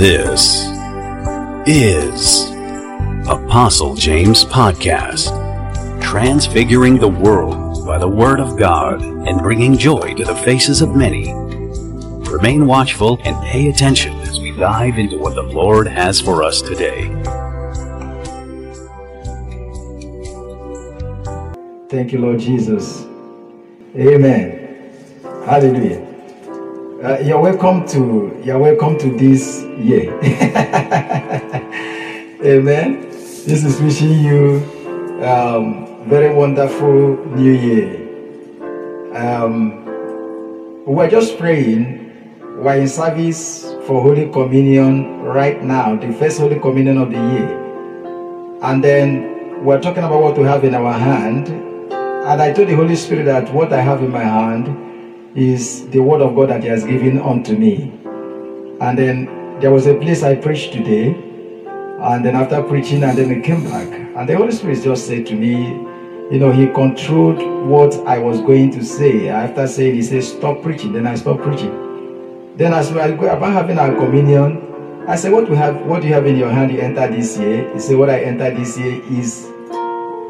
This is Apostle James Podcast, transfiguring the world by the Word of God and bringing joy to the faces of many. Remain watchful and pay attention as we dive into what the Lord has for us today. Thank you, Lord Jesus. Amen. Hallelujah. Uh, you're welcome to you're welcome to this year. Amen. This is wishing you um, very wonderful new year. Um, we're just praying. We're in service for Holy Communion right now, the first Holy Communion of the year. And then we're talking about what we have in our hand. And I told the Holy Spirit that what I have in my hand is the word of God that He has given unto me. And then there was a place I preached today, and then after preaching, and then I came back, and the Holy Spirit just said to me, you know, He controlled what I was going to say. After saying, He said, Stop preaching. Then I stopped preaching. Then as we go about having our communion, I said, What we have, what do you have in your hand you enter this year? He said, What I enter this year is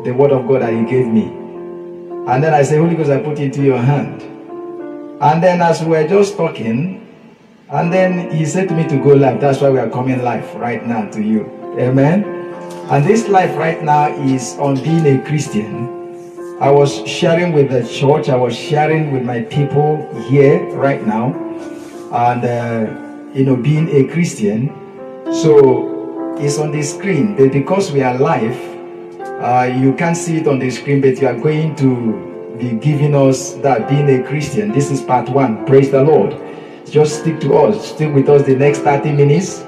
the word of God that He gave me. And then I said, Holy Ghost, I put it into your hand. And then as we were just talking, and then he said to me to go live. That's why we are coming live right now to you. Amen. And this life right now is on being a Christian. I was sharing with the church, I was sharing with my people here right now, and uh, you know, being a Christian. So it's on the screen, but because we are live, uh, you can't see it on the screen, but you are going to be giving us that being a Christian. This is part one. Praise the Lord. Just stick to us. Stick with us the next 30 minutes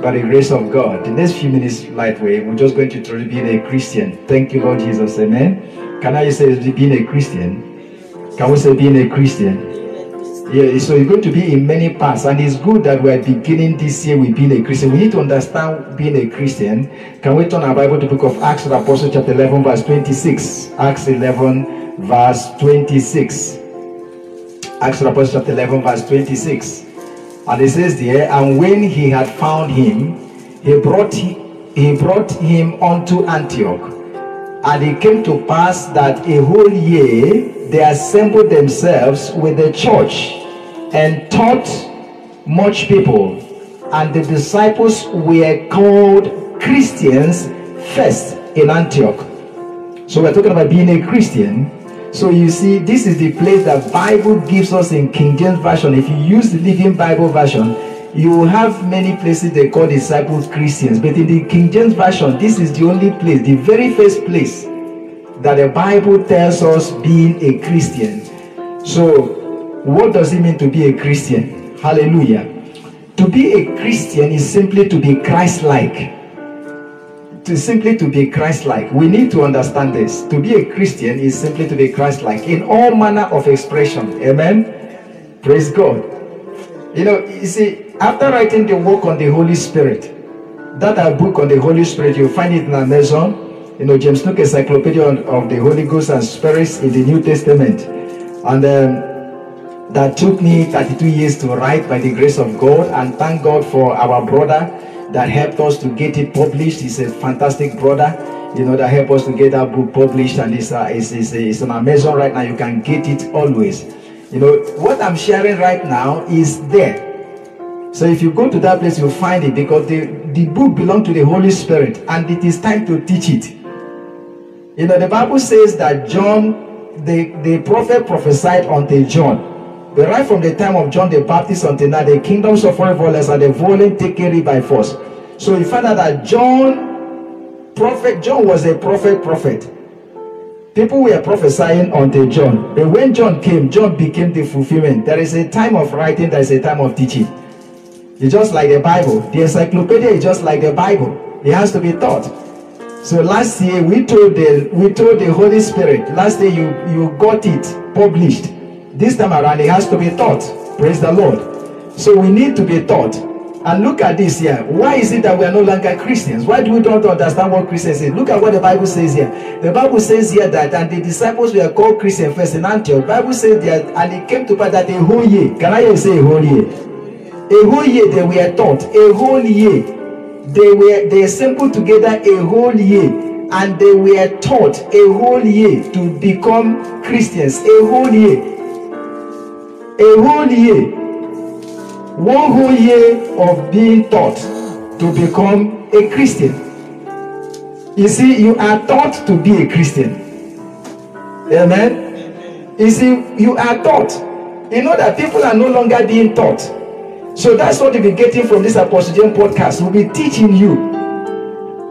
by the grace of God. The next few minutes, lightweight, we're just going to try to be a Christian. Thank you, Lord Jesus. Amen. Can I say being a Christian? Can we say being a Christian? Yeah, so it's going to be in many parts, and it's good that we're beginning this year with being a Christian. We need to understand being a Christian. Can we turn our Bible to book of Acts of the Apostle, chapter 11, verse 26? Acts 11, verse 26. Acts of Apostles chapter 11, verse 26. And it says there, and when he had found him, he brought he brought him unto Antioch. And it came to pass that a whole year they assembled themselves with the church and taught much people. And the disciples were called Christians first in Antioch. So we're talking about being a Christian. So you see, this is the place that Bible gives us in King James Version. If you use the Living Bible Version, you have many places they call disciples Christians. But in the King James Version, this is the only place, the very first place that the Bible tells us being a Christian. So, what does it mean to be a Christian? Hallelujah. To be a Christian is simply to be Christ-like to simply to be Christ-like. We need to understand this. To be a Christian is simply to be Christ-like in all manner of expression. Amen. Praise God. You know, you see, after writing the work on the Holy Spirit, that a book on the Holy Spirit, you'll find it in Amazon. You know, James Nook Encyclopedia of the Holy Ghost and Spirits in the New Testament. And um, that took me 32 years to write by the grace of God. And thank God for our brother that helped us to get it published. He's a fantastic brother, you know, that helped us to get that book published. And it's, uh, it's, it's, it's on Amazon right now. You can get it always. You know, what I'm sharing right now is there. So if you go to that place, you'll find it because the, the book belongs to the Holy Spirit and it is time to teach it. You know, the Bible says that John, the, the prophet prophesied unto John right from the time of John the Baptist until now, the kingdom suffered violence and the violent take it by force. So you find out that John, prophet, John was a prophet, prophet. People were prophesying until John. But when John came, John became the fulfillment. There is a time of writing, there is a time of teaching. It's just like the Bible. The encyclopedia is just like the Bible. It has to be taught. So last year we told the we told the Holy Spirit. Last year you you got it published. This time around, it has to be taught. Praise the Lord. So we need to be taught. And look at this here. Why is it that we are no longer Christians? Why do we don't understand what Christians is? Look at what the Bible says here. The Bible says here that, and the disciples were called Christians first in Antioch. Bible says that, and it came to pass that a whole year. Can I say a whole year? A whole year they were taught. A whole year. They were they assembled together a whole year and they were taught a whole year to become Christians. A whole year. A whole year. One whole year of being taught to become a Christian. You see, you are taught to be a Christian. Amen. You see, you are taught. You know that people are no longer being taught. So that's what you'll be getting from this Apostle James podcast. We'll be teaching you.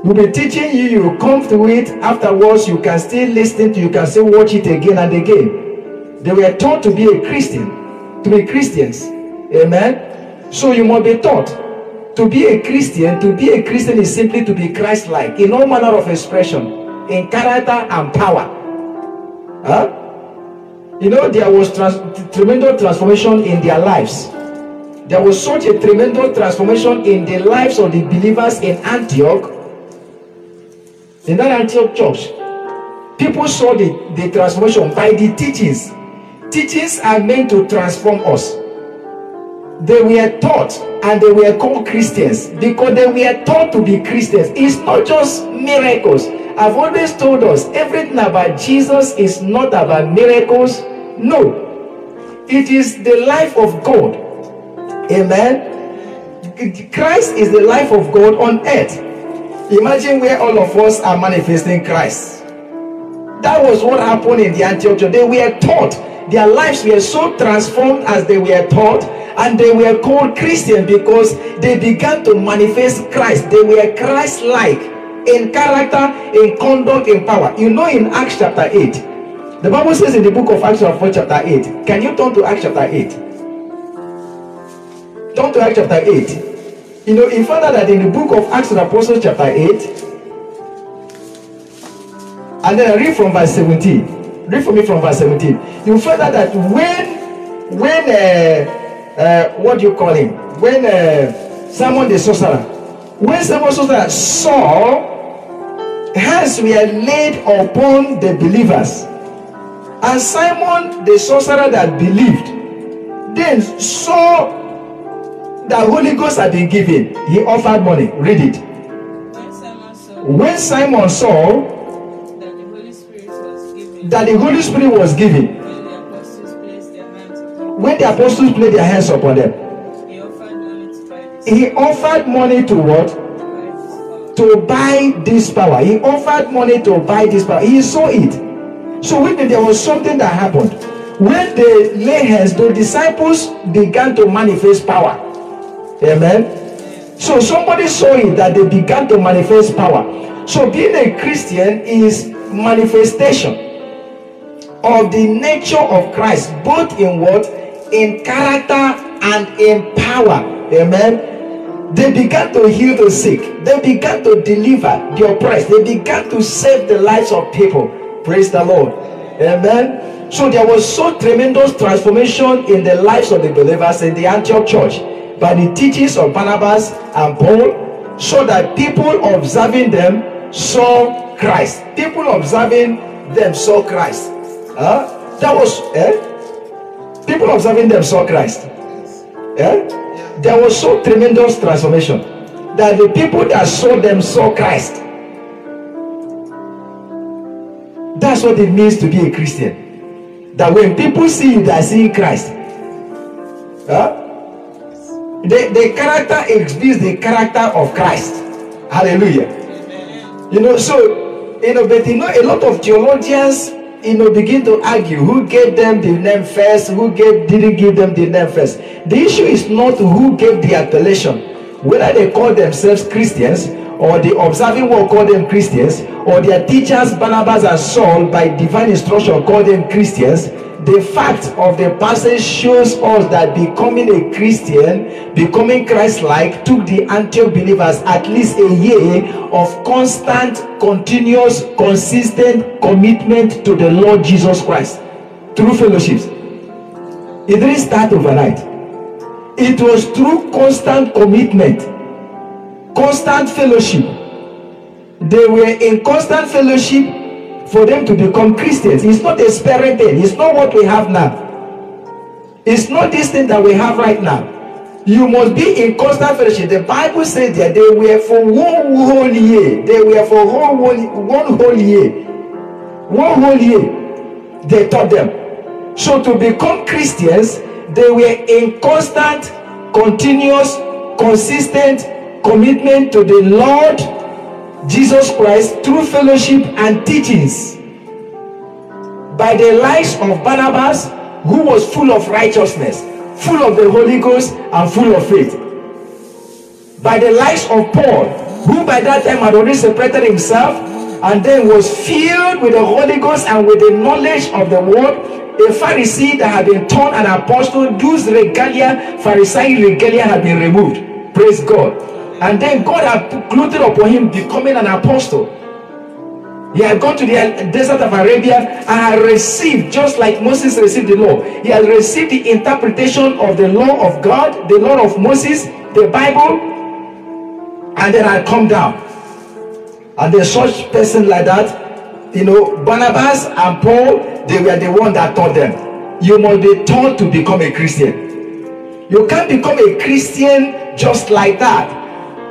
We'll be teaching you. You come to it afterwards. You can still listen to. You can still watch it again and again. They were taught to be a Christian, to be Christians. Amen. So you must be taught to be a Christian. To be a Christian is simply to be Christ-like in all manner of expression, in character and power. Huh? You know, there was trans- tremendous transformation in their lives. There was such a tremendous transformation in the lives of the believers in Antioch. In that Antioch church, people saw the, the transformation by the teachings. Teachings are meant to transform us. They were taught and they were called Christians because they were taught to be Christians. It's not just miracles. I've always told us everything about Jesus is not about miracles. No, it is the life of God. Amen. Christ is the life of God on earth. Imagine where all of us are manifesting Christ. That was what happened in the Antioch. They were taught, their lives were so transformed as they were taught, and they were called Christian because they began to manifest Christ. They were Christ like in character, in conduct, in power. You know, in Acts chapter 8, the Bible says in the book of Acts, chapter 8, can you turn to Acts chapter 8? Turn to Acts chapter 8. You know, find out that in the book of Acts of the Apostles, chapter 8, and then I read from verse 17. Read for me from verse 17. You find out that when, when, uh, uh, what do you call him? When uh, Simon the sorcerer, when Simon the sorcerer saw hands were laid upon the believers, and Simon the sorcerer that believed, then saw the Holy Ghost had been given, he offered money. Read it. When Simon saw that the Holy Spirit was given, when the apostles laid their hands upon them, he offered money to what? To buy this power. He offered money to buy this power. He saw it. So when there was something that happened, when they lay hands, the disciples began to manifest power. Amen. So somebody saw it that they began to manifest power. So being a Christian is manifestation of the nature of Christ, both in what? In character and in power. Amen. They began to heal the sick. They began to deliver the oppressed. They began to save the lives of people. Praise the Lord. Amen. So there was so tremendous transformation in the lives of the believers in the Antioch church by the teachings of Barnabas and Paul, so that people observing them saw Christ. People observing them saw Christ. Huh? That was eh? People observing them saw Christ. Eh? There was so tremendous transformation that the people that saw them saw Christ. That's what it means to be a Christian. That when people see you, they are seeing Christ. Huh? The, the character exhibits the character of Christ. Hallelujah. You know, so you know, but you know, a lot of theologians, you know, begin to argue who gave them the name first, who gave didn't give them the name first. The issue is not who gave the appellation, whether they call themselves Christians or the observing world call them Christians, or their teachers Barnabas and Saul by divine instruction call them Christians. The fact of the passage shows us that becoming a Christian, becoming Christ-like, took the Antioch believers at least a year of constant, continuous, consistent commitment to the Lord Jesus Christ through fellowships. It didn't start overnight. It was through constant commitment, constant fellowship. They were in constant fellowship for them to become Christians. It's not a sparing thing. It's not what we have now. It's not this thing that we have right now. you must be in constant fellowship. The Bible says that they were for one whole year. They were for one whole, one whole year. One whole year. They taught them. So to become Christians, they were in constant, continuous, consistent commitment to the Lord Jesus Christ through fellowship and teachings. By the lives of Barnabas, who was full of righteousness, full of the Holy Ghost, and full of faith. By the lives of Paul, who by that time had already separated himself and then was filled with the Holy Ghost and with the knowledge of the word. A Pharisee that had been turned an apostle, whose regalia, Pharisee regalia had been removed. Praise God. And then God had clothed upon him becoming an apostle. He had gone to the desert of Arabia and had received, just like Moses received the law, he had received the interpretation of the law of God, the law of Moses, the Bible, and then had come down. And then such person like that, you know, Barnabas and Paul, they were the one that taught them. You must be taught to become a Christian. You can't become a Christian just like that.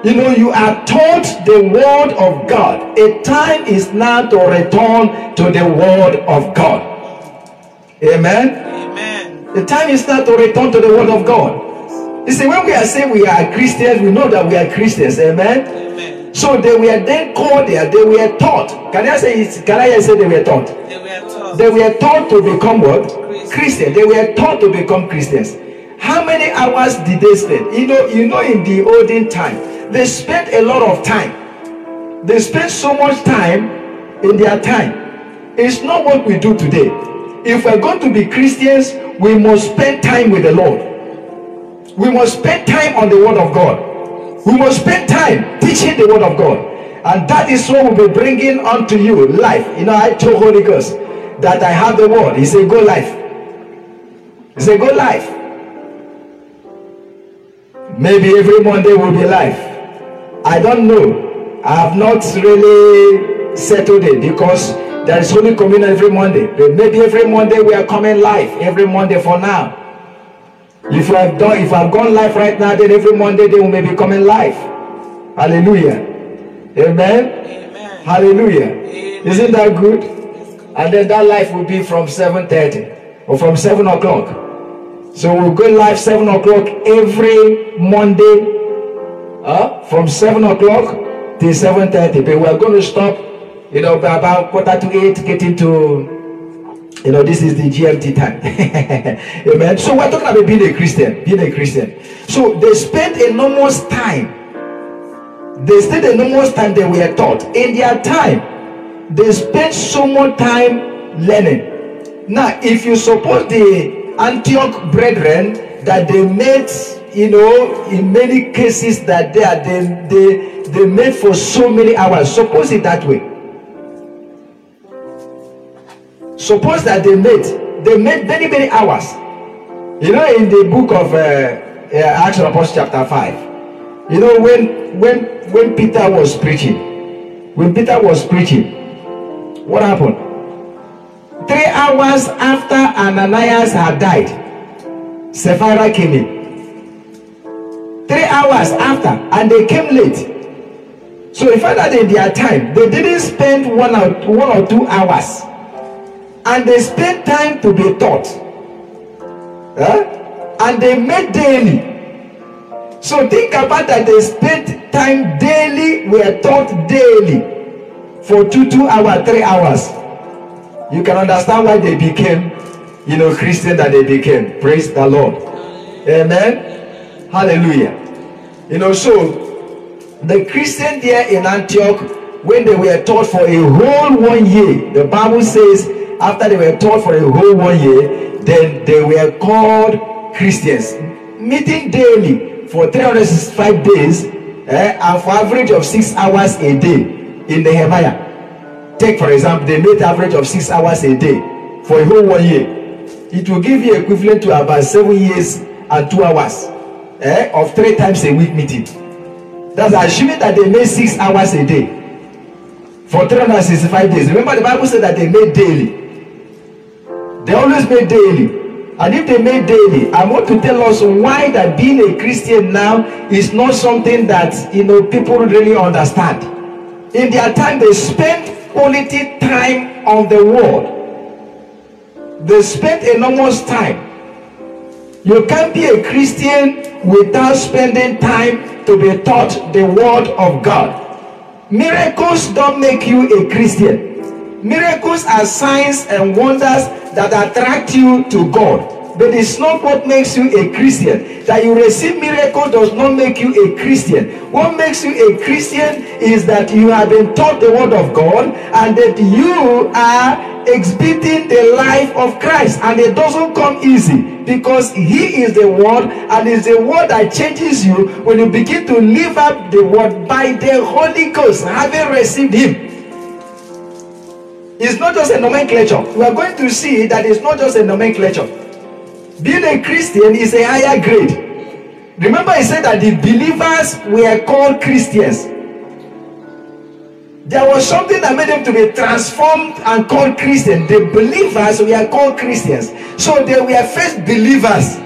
You know, you are taught the word of God. A time is now to return to the word of God. Amen. Amen. The time is now to return to the word of God. You see, when we are saying we are Christians, we know that we are Christians. Amen. Amen. So they were then called there, they were taught. Can I say it? Can I say they were taught? They were taught. They were taught to become what? Christians. Christians. They were taught to become Christians. How many hours did they spend? You know, you know, in the olden time, they spent a lot of time. They spent so much time in their time. It's not what we do today. If we're going to be Christians, we must spend time with the Lord. We must spend time on the Word of God. We must spend time teaching the Word of God. And that is what we'll be bringing unto you life. You know, I told Holy Ghost that I have the Word. He said, Go life. He said, Go life. Maybe every Monday will be live. I don't know. I have not really settled it because there is Holy Communion every Monday. But maybe every Monday we are coming live. Every Monday for now. If I've done, if I've gone live right now, then every Monday they will maybe coming live. Hallelujah. Amen. Amen. Hallelujah. Amen. Isn't that good? And then that life will be from 7:30 or from 7 o'clock. So we'll go live 7 o'clock every Monday. From 7 o'clock till 7:30. But we're going to stop, you know, by about quarter to eight, getting to you know, this is the GMT time. Amen. So we're talking about being a Christian. Being a Christian. So they spent enormous time. They spent enormous time they were taught. In their time, they spent so much time learning. Now, if you suppose the Antioch brethren that they made, you know, in many cases that they are they they, they made for so many hours, suppose it that way. suppose that they made they made many many hours. You know in the book of uh, uh, acts of apostles chapter 5 you know when when when peter was preaching when peter was preaching what happened? Three hours after ananias had died sapphira came in three hours after and they came late. So in fact that in their time they didn't spend one or one or two hours. And they spent time to be taught. Huh? and they met daily. So think about that they spent time daily were taught daily for two two hours three hours. You can understand why they became you know christian that they became. Praise the lord. Amen hallelujah. You know so the christian there in antioch when they were taught for a whole one year the bible says after they were taught for a whole one year then they were called christians. Meeting daily for 365 days eh, and for average of six hours a day in nehemiah take for example they made average of six hours a day for a whole one year. It will give you equivalent to about seven years and two hours eh, of three times a week meeting that's assuming that they made six hours a day for 365 days remember the bible said that they made daily they always made daily And if they made daily, I want to tell us why that being a Christian now is not something that you know people really understand. In their time, they spent quality time on the word. They spent enormous time. You can't be a Christian without spending time to be taught the word of God. Miracles don't make you a Christian. Miracles are signs and wonders that attract you to God. But it's not what makes you a Christian. That you receive miracle does not make you a Christian. What makes you a Christian is that you have been taught the word of God and that you are exhibiting the life of Christ. And it doesn't come easy because He is the word and it's the word that changes you when you begin to live up the word by the Holy Ghost, having received Him. It's not just a nomenclature. We are going to see that it's not just a nomenclature. Being a Christian is a higher grade. Remember, I said that the believers were called Christians. There was something that made them to be transformed and called Christian. The believers were called Christians. So they were first believers.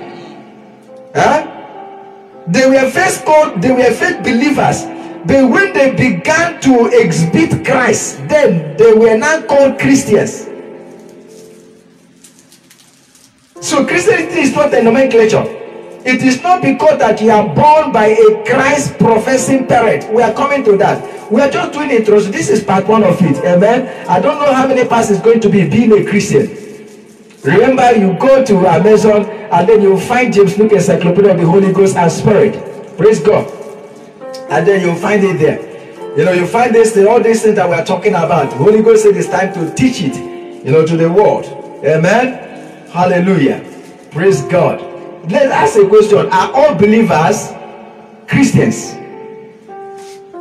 Huh? They were first called, they were first believers. But when they began to exhibit Christ, then they were now called Christians. So Christianity is not a nomenclature. It is not because that you are born by a Christ professing parent. We are coming to that. We are just doing it. This is part one of it. Amen. I don't know how many parts it's going to be being a Christian. Remember, you go to Amazon and then you find James Luke Encyclopedia of the Holy Ghost and Spirit. Praise God. And then you'll find it there. You know, you find this all these things that we're talking about. The Holy Ghost said it's time to teach it, you know, to the world. Amen. Hallelujah. Praise God. Let's ask a question. Are all believers Christians?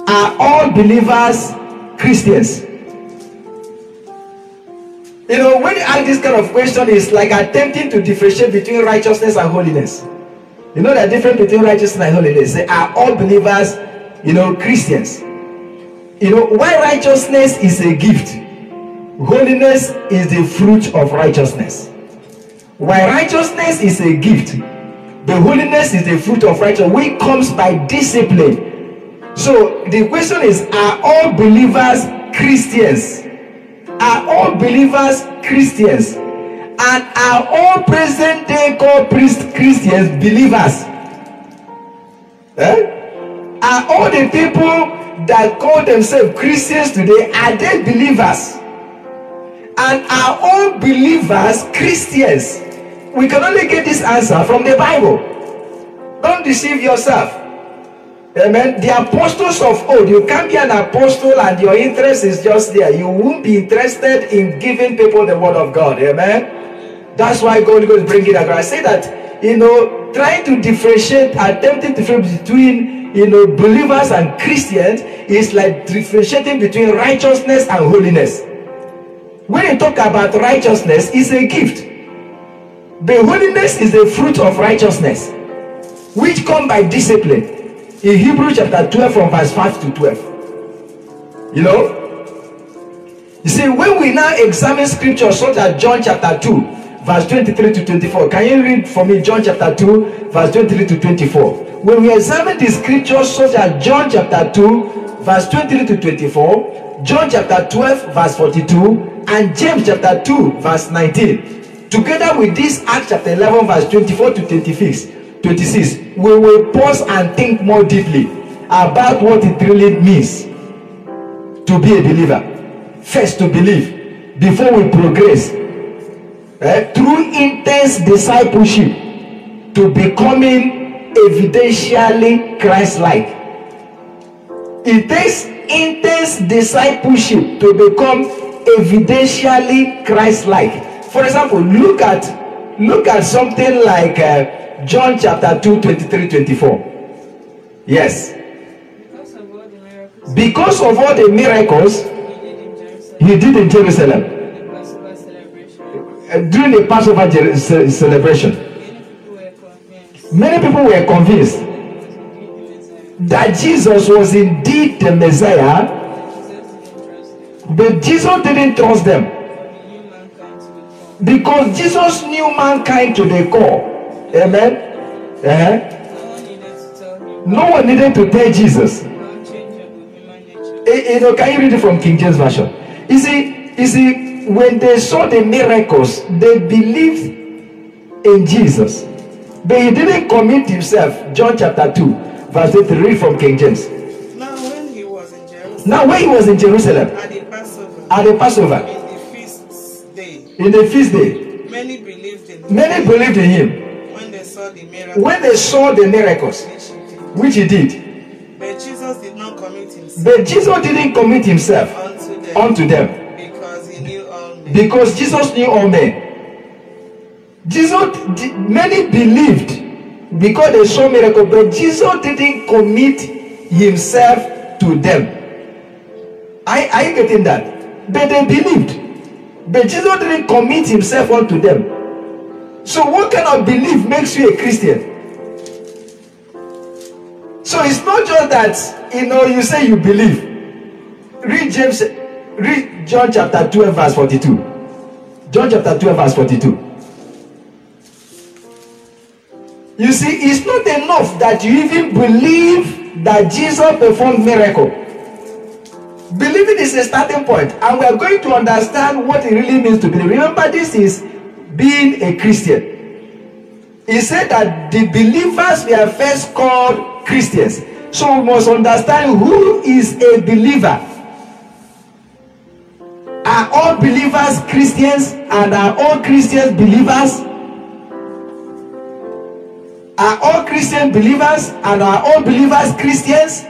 Are all believers Christians? You know, when you ask this kind of question, it's like attempting to differentiate between righteousness and holiness. You know the difference between righteousness and holiness. They are all believers, you know, Christians. You know, why righteousness is a gift, holiness is the fruit of righteousness. Why righteousness is a gift, the holiness is the fruit of righteousness, which comes by discipline. So the question is: Are all believers Christians? Are all believers Christians? And are all present day called Christians believers? Eh? Are all the people that call themselves Christians today are they believers? And are all believers Christians? We can only get this answer from the Bible. Don't deceive yourself. Amen. The apostles of old, you can't be an apostle and your interest is just there. You won't be interested in giving people the word of God. Amen. That's why God is bringing it. I say that, you know, trying to differentiate, attempting to differentiate between, you know, believers and Christians is like differentiating between righteousness and holiness. When you talk about righteousness, it's a gift. The holiness is the fruit of righteousness, which come by discipline. In Hebrews chapter 12, from verse 5 to 12. You know? You see, when we now examine scripture such as John chapter 2, verse 23 to 24. Can you read for me John chapter 2, verse 23 to 24? When we examine the scriptures such as John chapter 2, verse 23 to 24, John chapter 12, verse 42, and James chapter 2, verse 19, together with this Acts chapter 11, verse 24 to 26, 26, we will pause and think more deeply about what it really means to be a believer. First, to believe before we progress eh, through intense discipleship to becoming evidentially Christ-like. It takes intense discipleship to become evidentially Christ-like. For example, look at look at something like uh, John chapter 2, 23, 24. Yes. Because of all the miracles Because of all the miracles he did in Jerusalem, he did in Jerusalem the Passover celebration, uh, during the Passover celebration, many people were convinced many people were convinced that Jesus was indeed the that Jesus was indeed the Messiah, but Jesus didn't trust them. Because Jesus knew mankind to the core. Amen. Uh-huh. No one needed to tell him No one needed to tell Jesus. nature. Eh, You know, can you read it from King James Version? You see, you see, when they saw the miracles, they believed in Jesus. But he didn't commit himself. John chapter 2, verse 8. Read from King James. Now, when he was in Jerusalem Now, when he was in Jerusalem at the Passover, at the Passover, in the feast day, in the feast day, many believed in him many believed in him when they saw the miracle when they saw the miracles which he did. which he did. But Jesus did not commit himself But Jesus didn't commit himself unto them unto them. because he knew all men. because Jesus knew all men. Jesus, many believed because they saw miracle, but Jesus didn't commit himself to them. I are you getting that? But they believed, but Jesus didn't commit himself unto them. So, what kind of belief makes you a Christian? So it's not just that you know you say you believe. Read James, read John chapter 12, verse 42. John chapter 12, verse 42. You see, it's not enough that you even believe that Jesus performed miracle. Believing is a starting point, and we are going to understand what it really means to believe. Remember, this is being a Christian. He said that the believers were first called Christians. So we must understand who is a believer. Are all believers Christians and are all Christians believers? Are all Christian believers and are all believers Christians?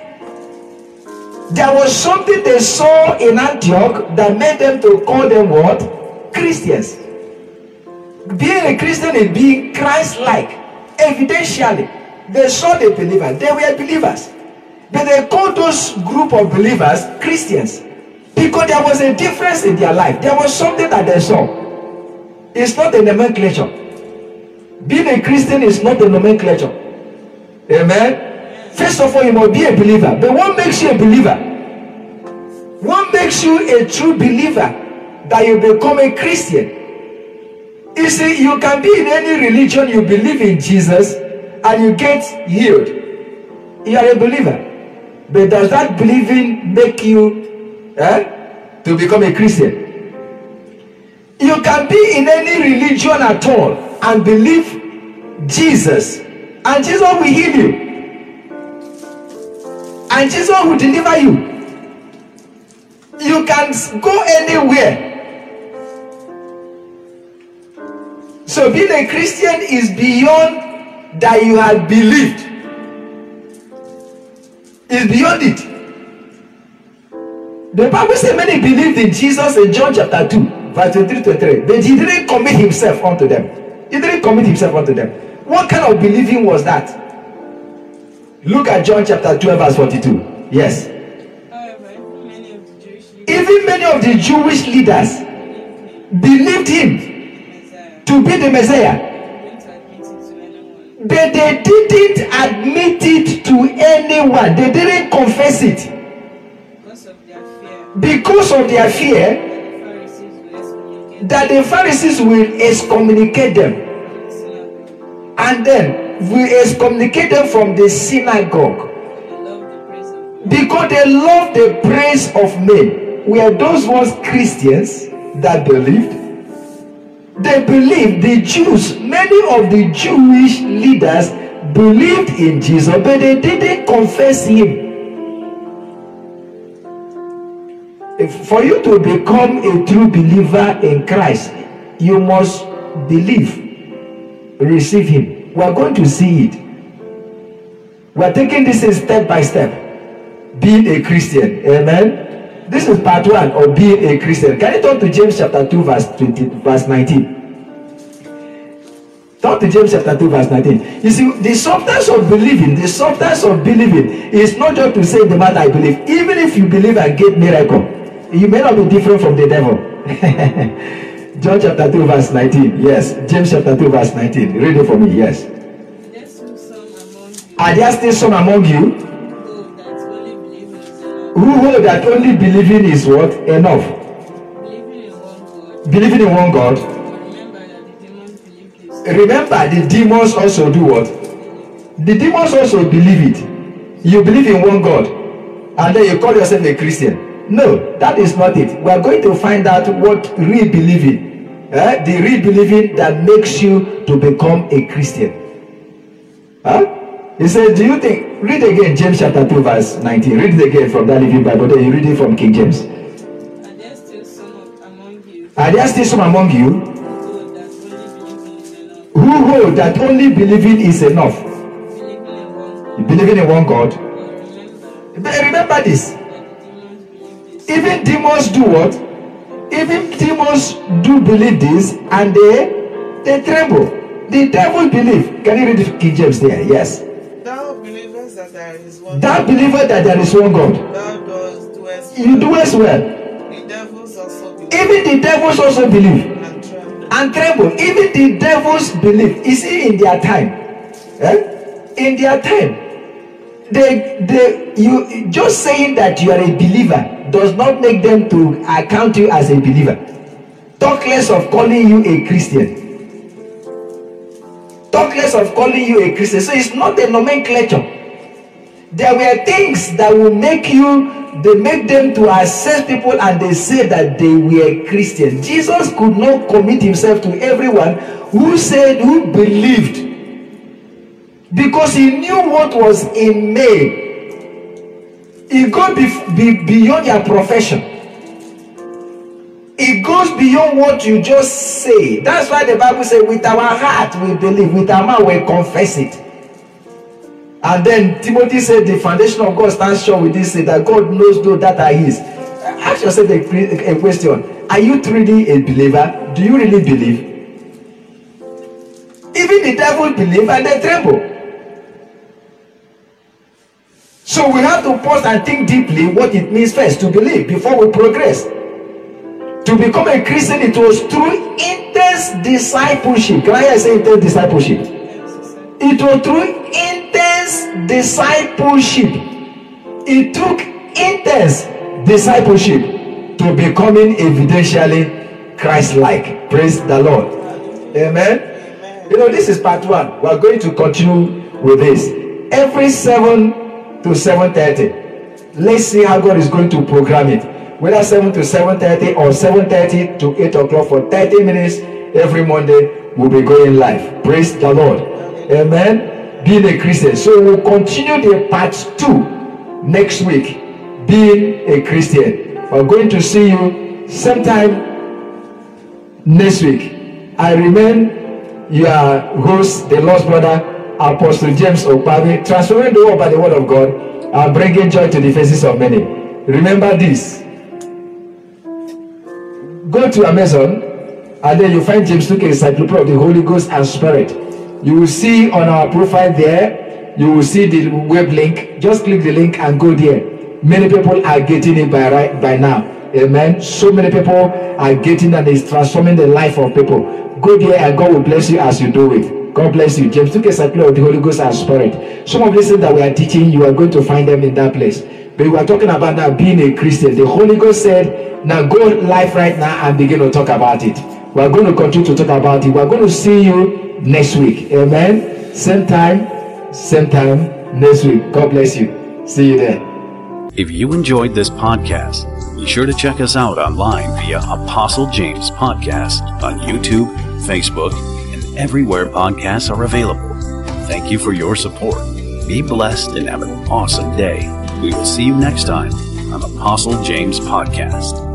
There was something they saw in Antioch that made them to call them what? Christians. Being a Christian is being Christ-like. Evidentially, they saw the believers. They were believers. But they called those group of believers Christians. Because there was a difference in their life. There was something that they saw. It's not a nomenclature. Being a Christian is not a nomenclature. Amen. First of all, you must be a believer. But what makes you a believer? What makes you a true believer that you become a Christian? You see, you can be in any religion, you believe in Jesus, and you get healed. You are a believer. But does that believing make you eh, to become a Christian? You can be in any religion at all and believe Jesus, and Jesus will heal you, and Jesus will deliver you. You can go anywhere. So being a Christian is beyond that you have believed. It's beyond it. The Bible says many believed in Jesus in John chapter 2, verse 23 to 3. But he didn't commit himself unto them. He didn't commit himself unto them. What kind of believing was that? Look at John chapter 12, verse 42. Yes. Even many of the Jewish leaders believed him to be the Messiah. But they didn't admit it to anyone. They didn't confess it. because of their fear that the Pharisees will excommunicate them. And then will excommunicate them from the synagogue. Because they love the praise of men. Were those ones Christians that believed? They believed the Jews, many of the Jewish leaders believed in Jesus, but they didn't confess him. If- For you to become a true believer in Christ, you must believe, receive him. We are going to see it. We are taking this step by step. Being a Christian. Amen. This is part one of being a Christian. Can you turn to James chapter 2, verse 20, verse 19? Turn to James chapter 2, verse 19. You see, the substance of believing, the substance of believing is not just to say the matter I believe. Even if you believe and get miracle, you may not be different from the devil. John chapter 2, verse 19. Yes. James chapter 2, verse 19. Read it for me. Yes. There's still some among Are there still some among you who hold that only believing is enough. who hold that only believing is what? Enough. Believing in one God, Believing in one God, remember the demons also do what the demons also believe it you believe in one god and then you call yourself a christian no that is not it. We are going to find out what real believing eh? the real believing that makes you to become a christian. Huh? he says do you think read again james chapter 2 verse 19 read it again from that living bible. Then you read it from king james. Are there still some among you are there still some among you who hold that only believing is enough, who hold that only believing in one God? believing in one god. Remember. Remember this. that the demons even demons do what? Even demons do believe this and they they tremble. The devil believe. Can you read the king james there? Yes. Thou believest that there is one that believer that there is one god. Thou dost doest you do as well. The devils also believe. Even the devils also believe. And tremble. and tremble. Even the devils believe. Is it in their time eh? in their time they they you just saying that you are a believer does not make them to account you as a believer. Talk less of calling you a christian. Talk less of calling you a christian. So it's not a nomenclature. There were things that will make you they make them to assess people and they say that they were christian. Jesus could not commit himself to everyone who said who believed because he knew what was in men e go be, be beyond their profession. E goes beyond what you just say. That's why the bible say with our heart we believe with our mouth we confess it. And then timothy said the foundation of god stands sure with this that god knows those that are his ask yourself a, a question. Are you truly a believer? Do you really believe? Even the devil believe and they tremble so we have to pause and think deeply what it means first to believe before we progress. To become a christian it was through intense discipleship. Can i say intense discipleship? It was through intense discipleship. It took intense discipleship to becoming evidentially christ-like. Praise the lord. Amen. You know this is part one. We are going to continue with this. Every seven to seven thirty. Let's see how god is going to program it. Whether seven to seven thirty or seven thirty to eight o'clock for thirty minutes every monday we'll be going live. Praise the lord. Amen. Being a christian. So we'll continue the part two next week being a christian. We're going to see you sometime next week. I remain your host the lost brother apostle james okpabi transforming the world by the word of god and bringing joy to the faces of many. Remember this. Go to amazon and then you find james luke encyclopedia of the holy ghost and spirit. You will see on our profile there you will see the web link. Just click the link and go there. Many people are getting it by right by now. Amen. So many people are getting and it's transforming the life of people. Go there and god will bless you as you do it god bless you. James took a cycle of the holy ghost and spirit. Some of these things that we are teaching you are going to find them in that place. But we are talking about now being a christian. The holy ghost said now go live right now and begin to talk about it. We are going to continue to talk about it. We are going to see you next week. Amen? Same time same time next week. God bless you. See you there. If you enjoyed this podcast, be sure to check us out online via Apostle James Podcast on YouTube, Facebook, everywhere podcasts are available. Thank you for your support. Be blessed and have an awesome day. We will see you next time on Apostle James Podcast.